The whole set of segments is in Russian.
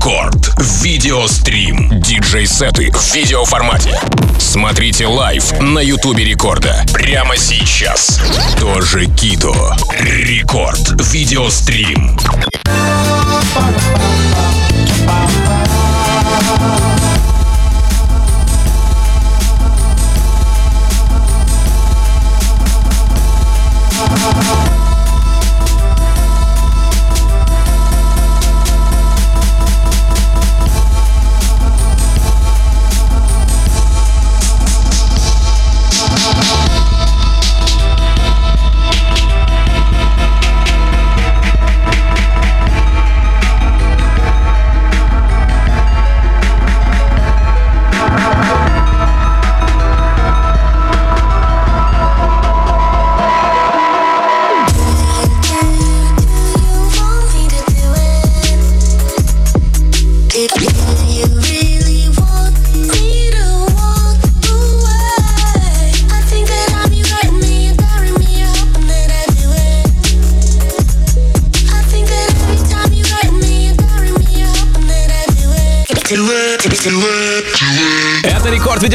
Рекорд. Видеострим. Диджей-сеты в видеоформате. Смотрите live на YouTube Record а. Прямо сейчас. Toje Kito. Record. Видеострим.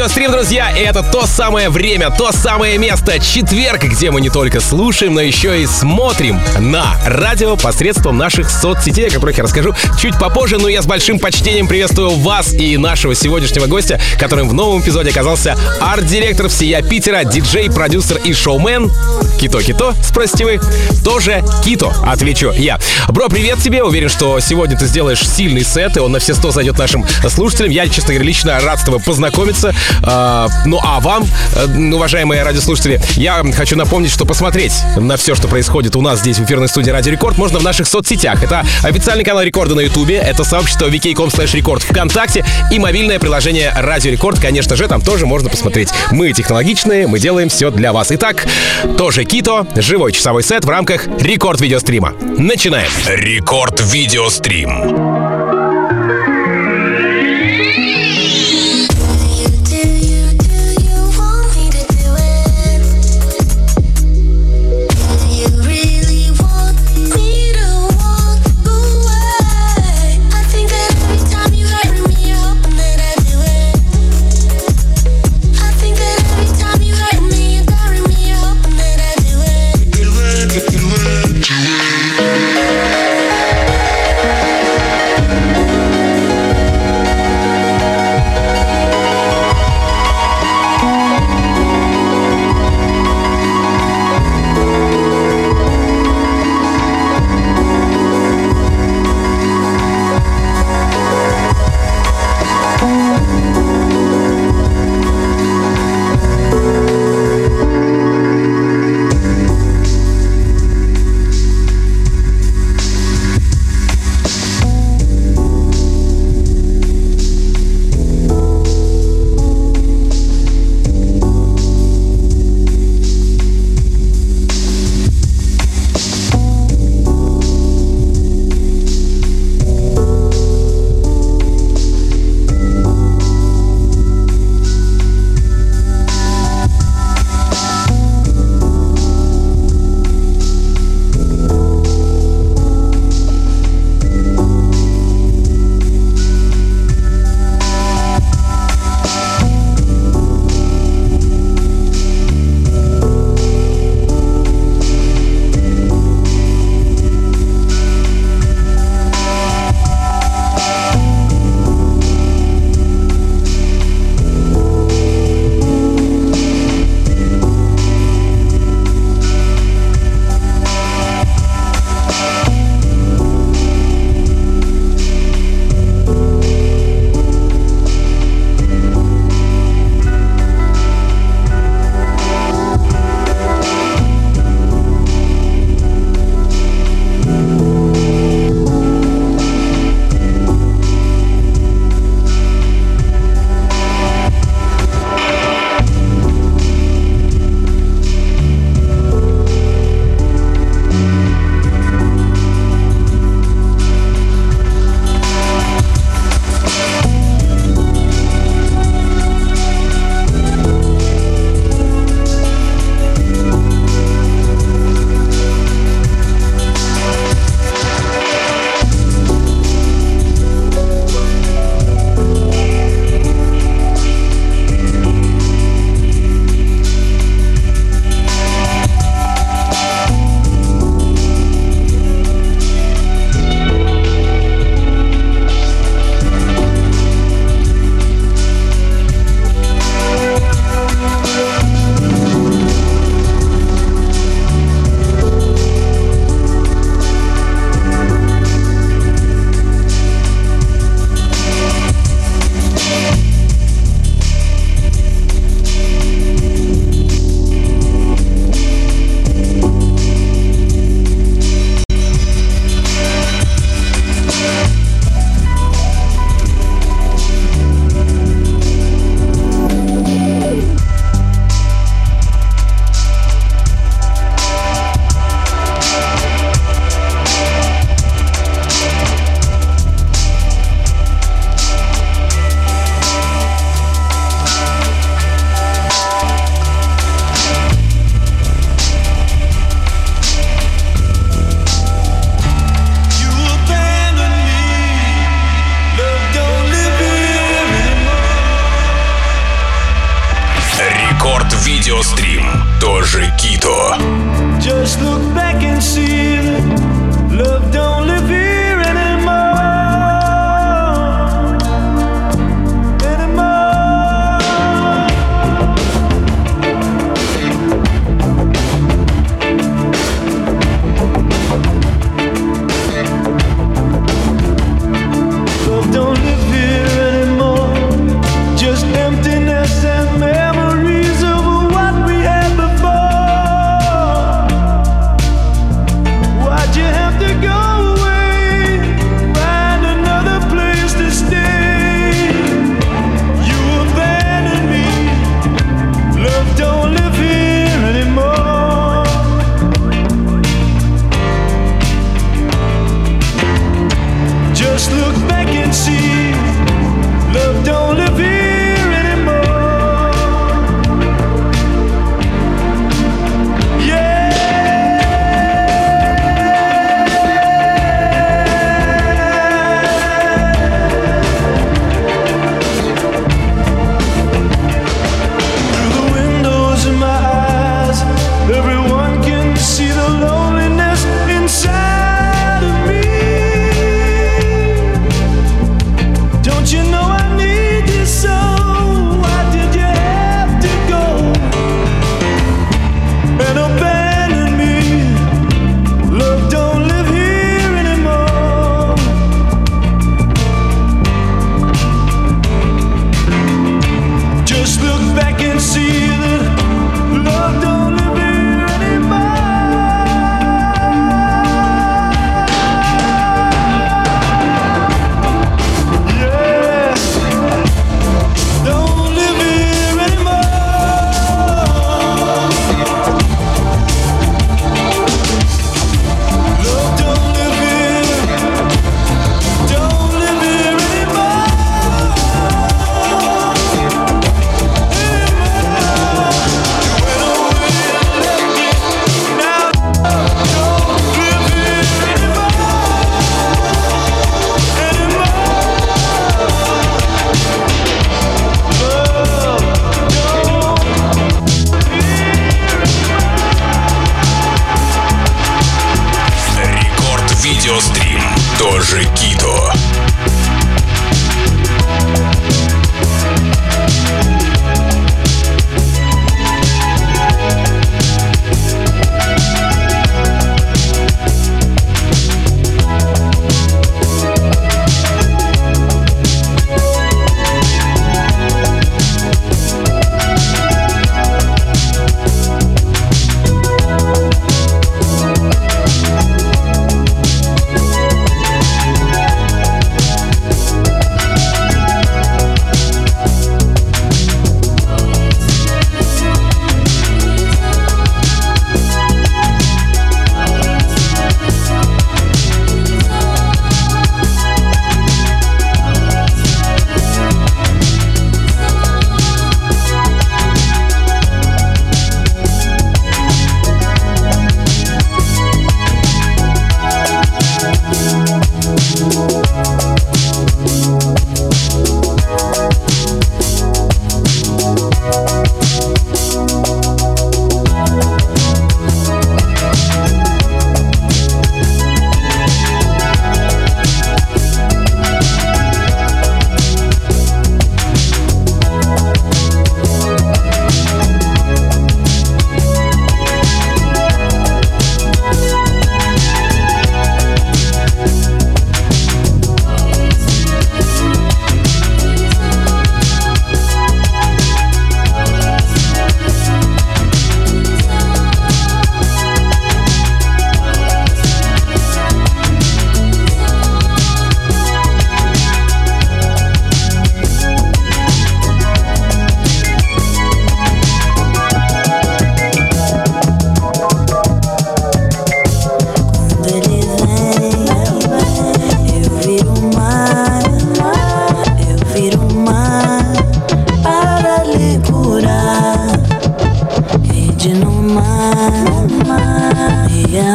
Видеострим, друзья, и это то самое время, то самое место, четверг, где мы не только слушаем, но еще и смотрим на радио посредством наших соцсетей, о которых я расскажу чуть попозже, но я с большим почтением приветствую вас и нашего сегодняшнего гостя, которым в новом эпизоде оказался арт-директор всея Питера, диджей, продюсер и шоумен Кито-Кито, спросите вы, тоже Кито, отвечу я. Бро, привет тебе, уверен, что сегодня ты сделаешь сильный сет, и он на все сто зайдет нашим слушателям. Я, честно говоря, лично рад с тобой познакомиться. А, ну а вам, э, уважаемые радиослушатели, я хочу напомнить, что посмотреть на все, что происходит у нас здесь в эфирной студии Радио Рекорд, можно в наших соцсетях. Это официальный канал Рекорда на Ютубе, это сообщество vk.com slash record ВКонтакте и мобильное приложение Радио Рекорд, конечно же, там тоже можно посмотреть. Мы технологичные, мы делаем все для вас. Итак, Toje Kito, живой часовой сет в рамках Рекорд видеострима. Начинаем. Рекорд видеострим.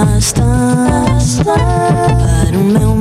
arrastar para o meu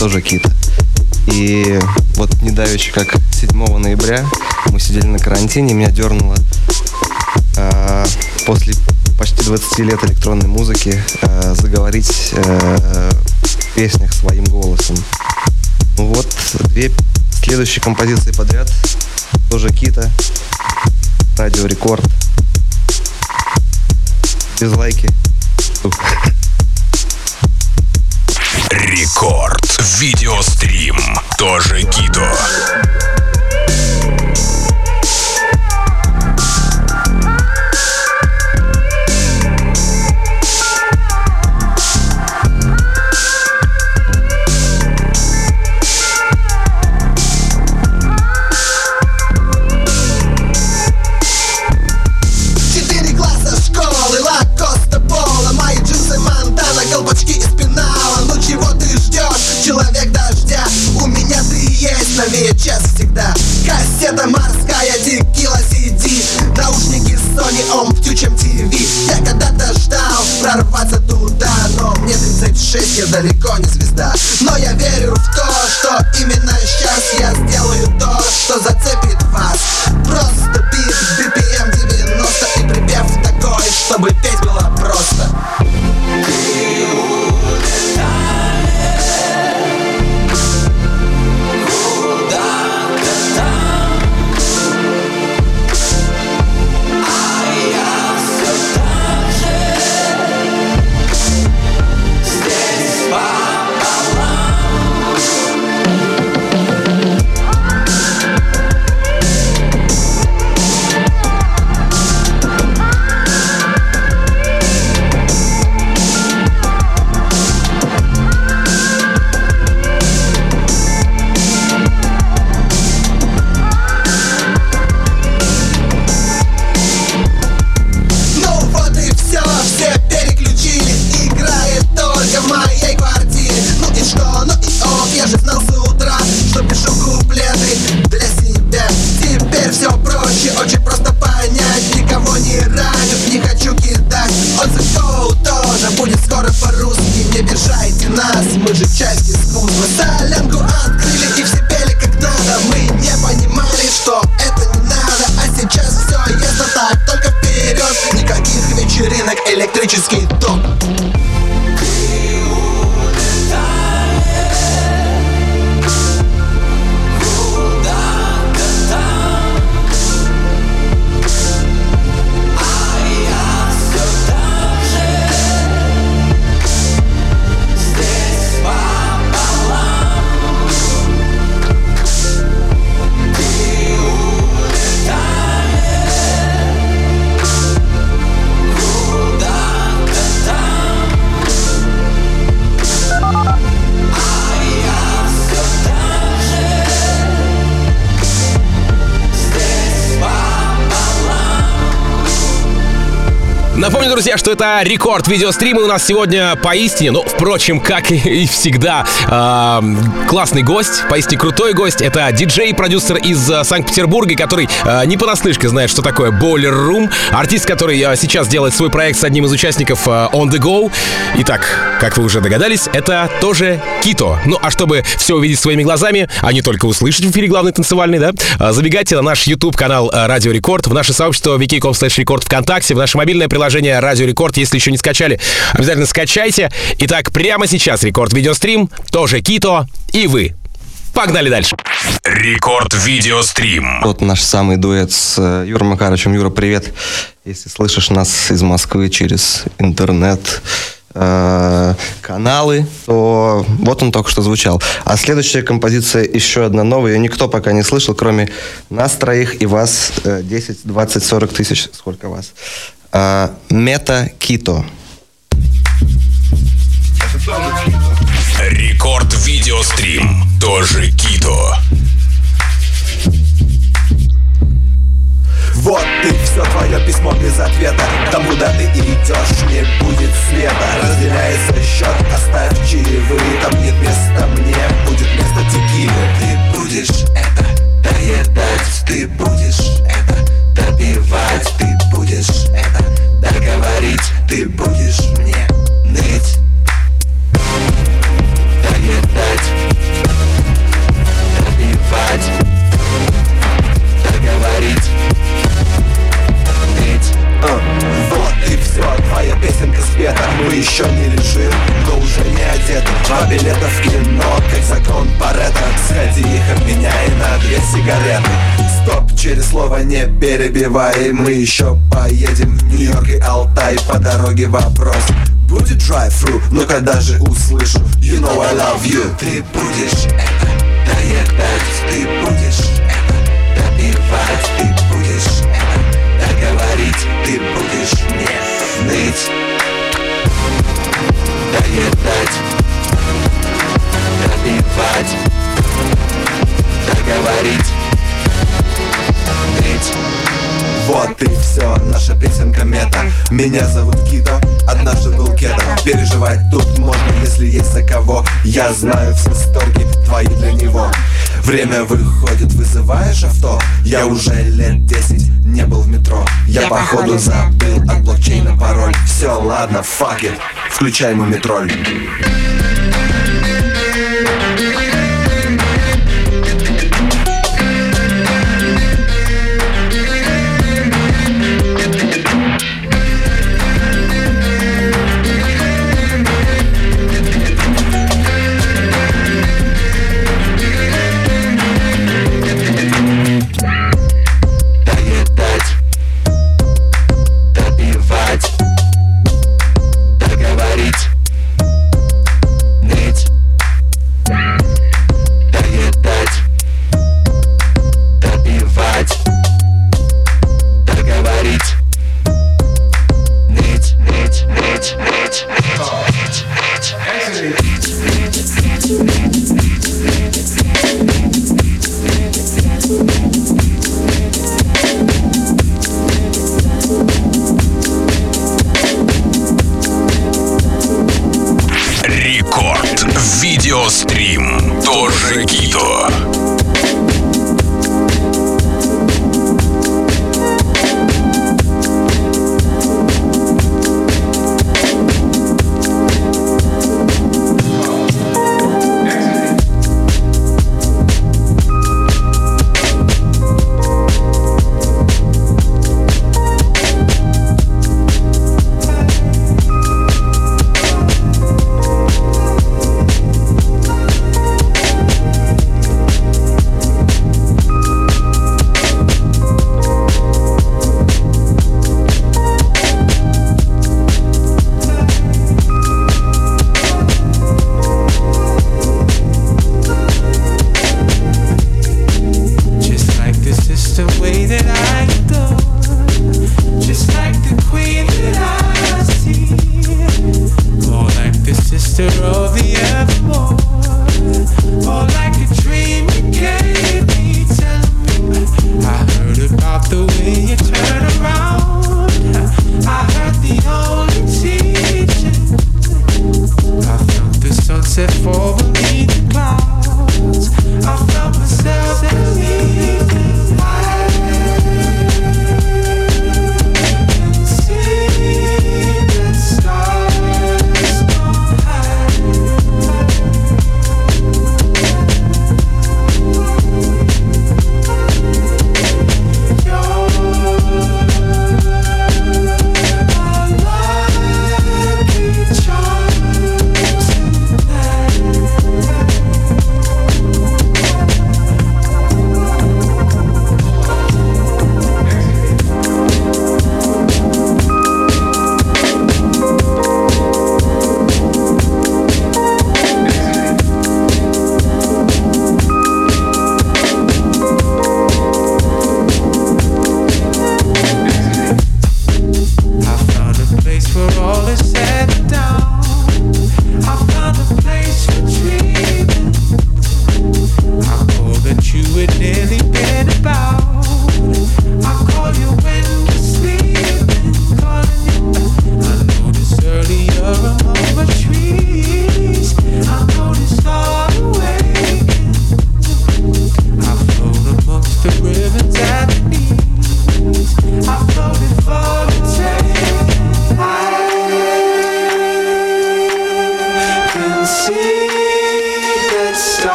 тоже Кита. И вот недавеча, как 7 ноября, мы сидели на карантине, меня дернуло э, после почти 20 лет электронной музыки э, заговорить э, в песнях своим голосом. Ну вот, две следующие композиции подряд, тоже Кита, Радио Рекорд – дизлайки. Рекорд. Тоже Кито. 36, я далеко не звезда. Но я верю в то, что именно сейчас я сделаю то, что зацепит Напомню, друзья, что это рекорд видеострима у нас сегодня поистине, ну, впрочем, как и всегда, э, классный гость, поистине крутой гость. Это диджей-продюсер из э, Санкт-Петербурга, который э, не понаслышке знает, что такое Boiler Room. Артист, который э, сейчас делает свой проект с одним из участников э, On The Go. Итак, как вы уже догадались, это тоже Кито. Ну, а чтобы все увидеть своими глазами, а не только услышать в эфире главный танцевальный, да, э, забегайте на наш YouTube-канал Радио Рекорд, в наше сообщество wiki.com slash ВКонтакте, в наше мобильное приложение Радио Рекорд. Если еще не скачали, обязательно скачайте. Итак, прямо сейчас Рекорд Видеострим, тоже Кито и вы. Погнали дальше. Рекорд видеострим. Вот наш самый дуэт с э, Юрой Макаровичем. Юра, привет. Если слышишь нас из Москвы через интернет, э, каналы, то вот он только что звучал. А следующая композиция еще одна новая. Ее никто пока не слышал, кроме нас троих и вас э, 10, 20, 40 тысяч. Сколько вас? А, Мета Кито. Рекорд видеострим. Тоже Кито. Вот ты, все твое письмо без ответа Там, куда ты идешь, не будет света Разделяется счет, оставь чаевые Там нет места мне, будет место текилы Ты будешь это доедать Ты будешь это добивать Ты будешь. это перебивай Мы еще поедем в Нью-Йорк и Алтай. По дороге вопрос. Будет drive-thru, но когда же услышу. You know I love you. Ты будешь это доедать. Ты будешь это добивать Ты будешь это договорить. Ты будешь мне ныть. Доедать. Добивать Договорить. Ныть вот и все, наша песенка мета. Меня зовут Кито, однажды был кедом Переживать тут можно, если есть за кого. Я знаю все сторги твои для него. Время выходит, вызываешь авто. Я уже лет десять не был в метро. Я походу забыл от блокчейна пароль. Все, ладно, fuck it. Включай мумитроль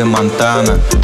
Montana.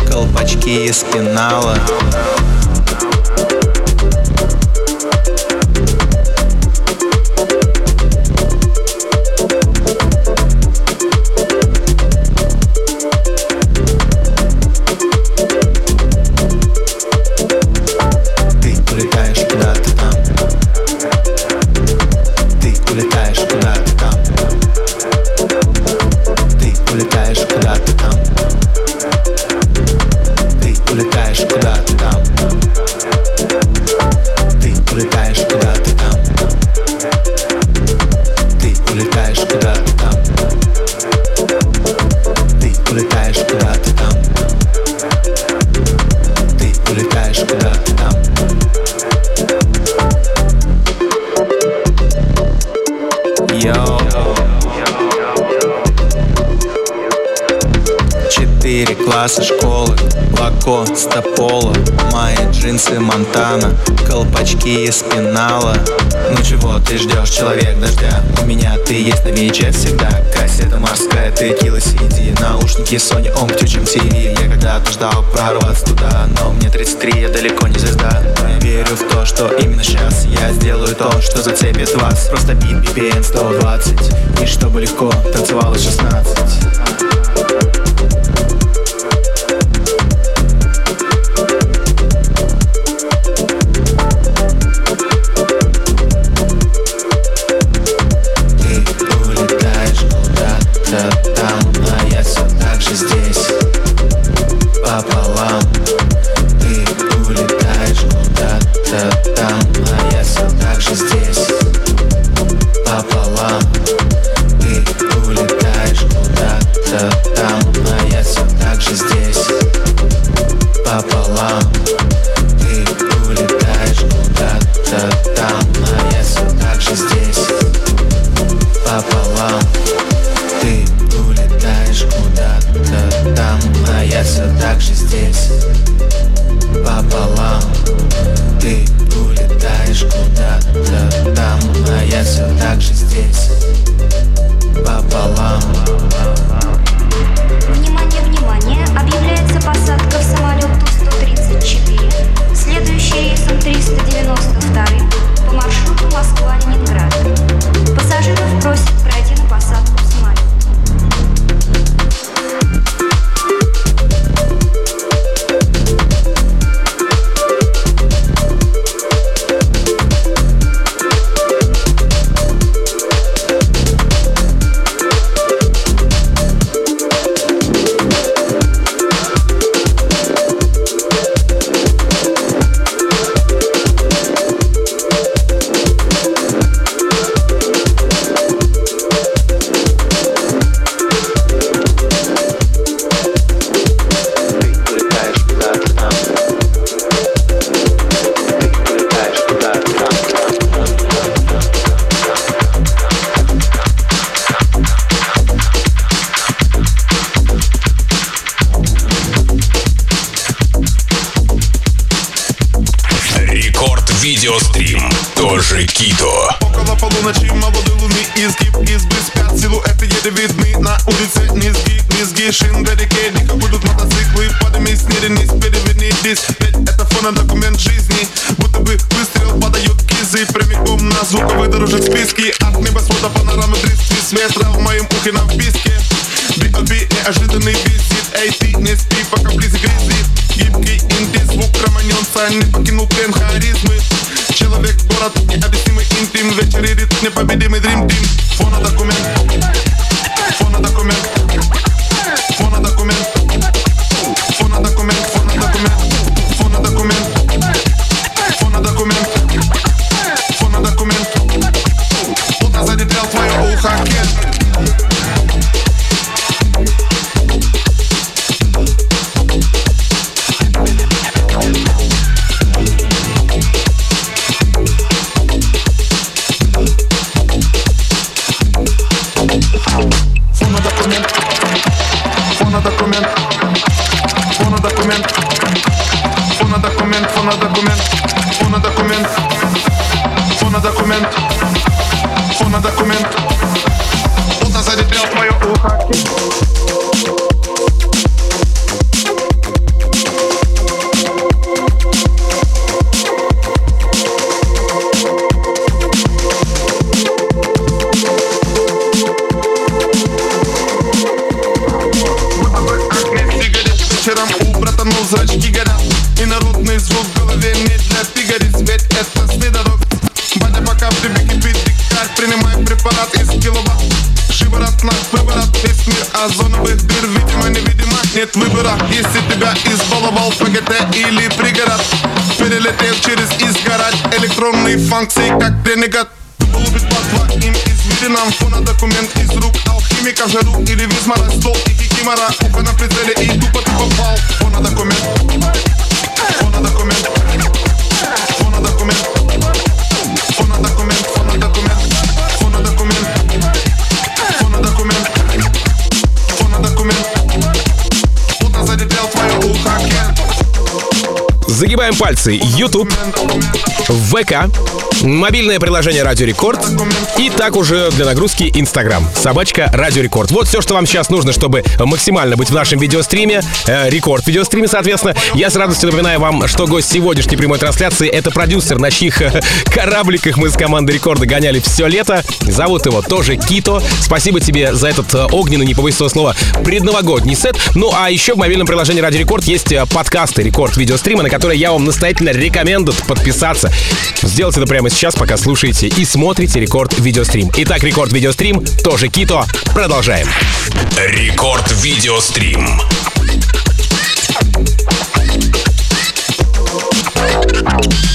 Лакоста пола, мои джинсы Монтана Колпачки из пенала Ну чего ты ждешь, человек дождя? У меня ты есть на вече всегда. Кассета морская, ты текила сиди, Наушники Sony, он птючим TV Я когда-то ждал прорваться туда Но мне 33, я далеко не звезда. Я верю в то, что именно сейчас Я сделаю то, что зацепит вас. Просто бит BPN 120 И чтобы легко танцевалось 16 documento, uma documento, uma documento. ПГТ или пригород. Перелетев через изгородь Электронные функции как денега Загибаем пальцы. YouTube, ВК, мобильное приложение Радио Рекорд и так уже для нагрузки Инстаграм. Собачка Радио Рекорд. Вот все, что вам сейчас нужно, чтобы максимально быть в нашем видеостриме. э, рекорд видеостриме, соответственно. Я с радостью напоминаю вам, что гость сегодняшней прямой трансляции это продюсер, на чьих корабликах мы с командой Рекорда гоняли все лето. Зовут его Toje Kito. Спасибо тебе за этот э, огненный, не побоюсь этого слова, предновогодний сет. Ну а еще в мобильном приложении Радио Рекорд есть э, подкасты Рекорд видеострима, на которые я вам настоятельно рекомендую подписаться. Сделать это прямо сейчас, пока слушаете и смотрите рекорд видеострим. Итак, рекорд видеострим тоже Кито. Продолжаем. Рекорд видеострим. Thank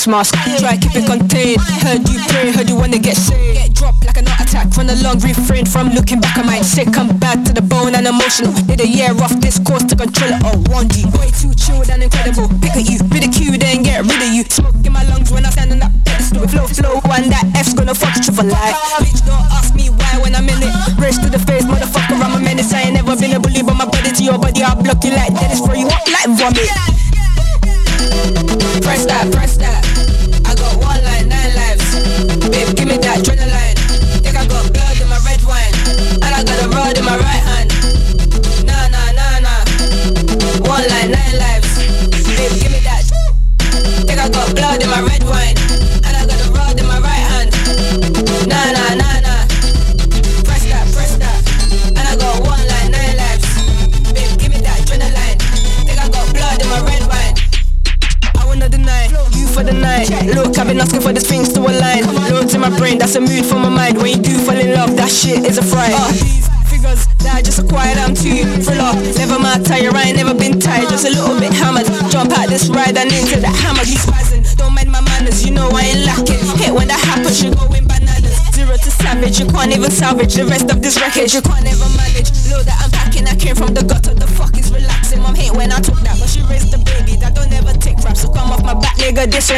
face mask. Try keep it contained. Heard you pray, heard you wanna get saved. Get dropped like an attack. Run along, refrain from looking back. I might sick, come back to the bone and emotional. Did a year off discourse to control it. Oh, one G. Way too chilled and incredible. Pick at you, ridicule, then get rid of you. Smoke in my lungs when I stand on that pedestal. Flow, flow, and that F's gonna fuck you for life. Bitch, don't ask me why when I'm in it. Race to the face, motherfucker, I'm a menace. I ain't never been a bully, but my body to your body, I'll block you like Dennis. Throw you up like vomit. Press that, press that.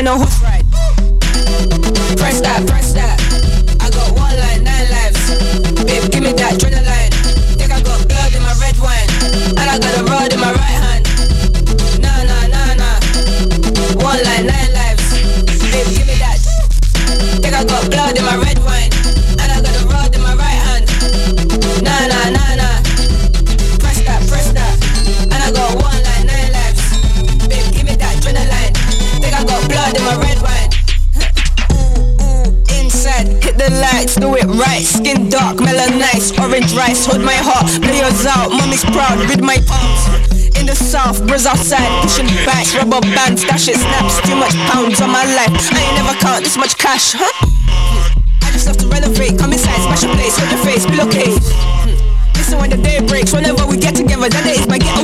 know who's right. proud with my palms in the south, bros outside, pushing back, rubber bands, that shit snaps, too much pounds on my life. I ain't never count this much cash, huh? I just love to renovate, come inside, smash a place, hold your face, pillowcase. Listen when the day breaks, whenever we get together, that day is my day.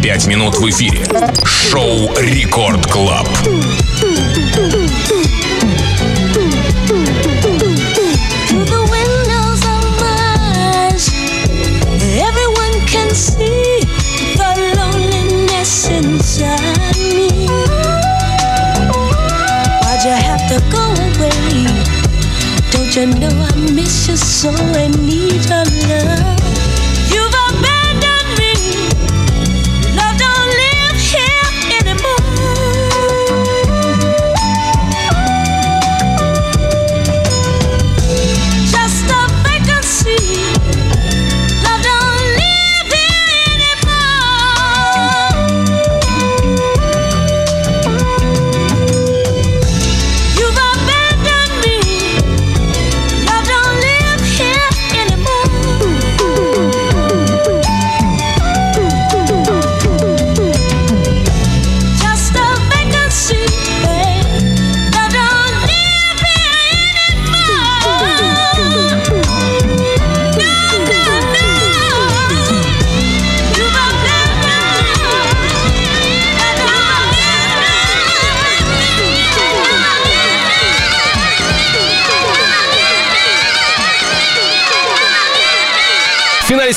25 минут в эфире. Шоу «Рекорд Клаб». See the loneliness inside me. Why'd you have to go away? Don't you know I miss you so?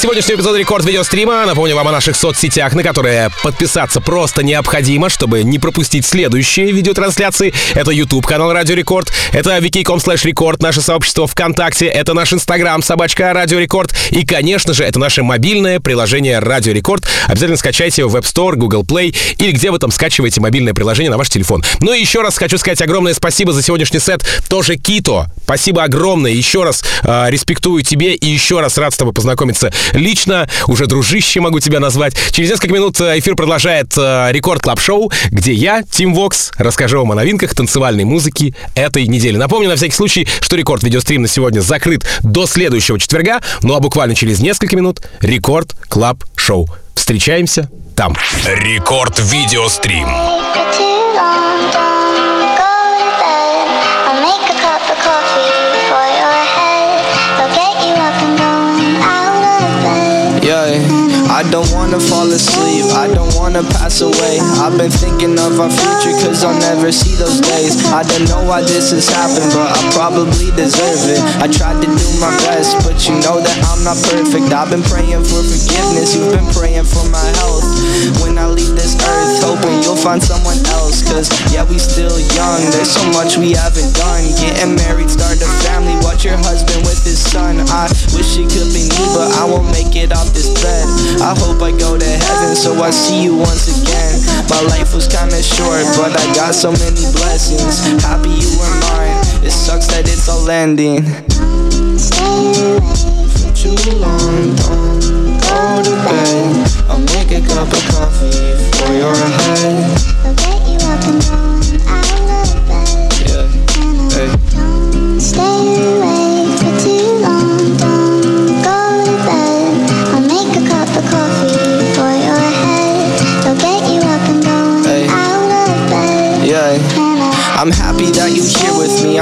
Сегодняшнего эпизода рекорд видеострима. Напомню вам о наших соцсетях, на которые подписаться просто необходимо, чтобы не пропустить следующие видеотрансляции. Это YouTube канал Радио Рекорд, это vk.com slash record, наше сообщество ВКонтакте, это наш Инстаграм, собачка Радио Рекорд и, конечно же, это наше мобильное приложение Радио Рекорд. Обязательно скачайте его в App Store, Google Play или где вы там скачиваете мобильное приложение на ваш телефон. Ну и еще раз хочу сказать огромное спасибо за сегодняшний сет. Toje Kito. Спасибо огромное. Еще раз э, респектую тебе и еще раз рад с тобой познакомиться лично. Уже дружище могу тебя назвать. Через несколько минут э, эфир продолжает э, Record Club Show, где я, Tim Vox, расскажу вам о новинках танцевальной музыки этой недели. Напомню на всякий случай, что Рекорд видеострим на сегодня закрыт до следующего четверга, ну а буквально через несколько минут Record Club Show. Встречаемся там. Рекорд видеострим. Yeah, I don't wanna fall asleep, I don't wanna pass away. I've been thinking of our future, cause I'll never see those days. I don't know why this has happened, but I probably deserve it. I tried to do my best, but you know that I'm not perfect. I've been praying for forgiveness, you've been praying for my health. When I leave this earth, hoping you'll find someone else, cause yeah, we still young, there's so much we haven't done. Getting married, start a family, watch your husband with his son. I wish it could be me, but I won't make it off this bed. I hope I go to heaven, so I see you once again. My life was kinda short, but I got so many blessings. Happy you were mine. It sucks that it's all ending. Stay away For too long, don't go to bed. I'll make a cup of coffee for your head. I'll get you up and out of bed. Yeah, hey. Hey.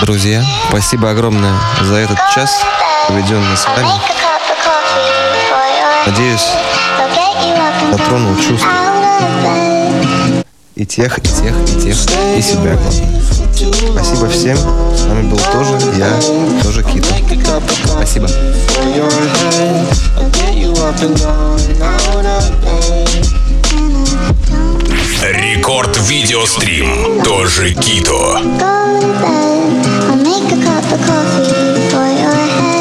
Друзья, спасибо огромное за этот час, проведенный с вами. Надеюсь, затронул чувства и тех, и тех, и тех, и себя. Спасибо всем. Вами был тоже я, тоже Кита. Спасибо. For your head, bed. Рекорд видеострим. Тоже Кито. I'll make a cup of coffee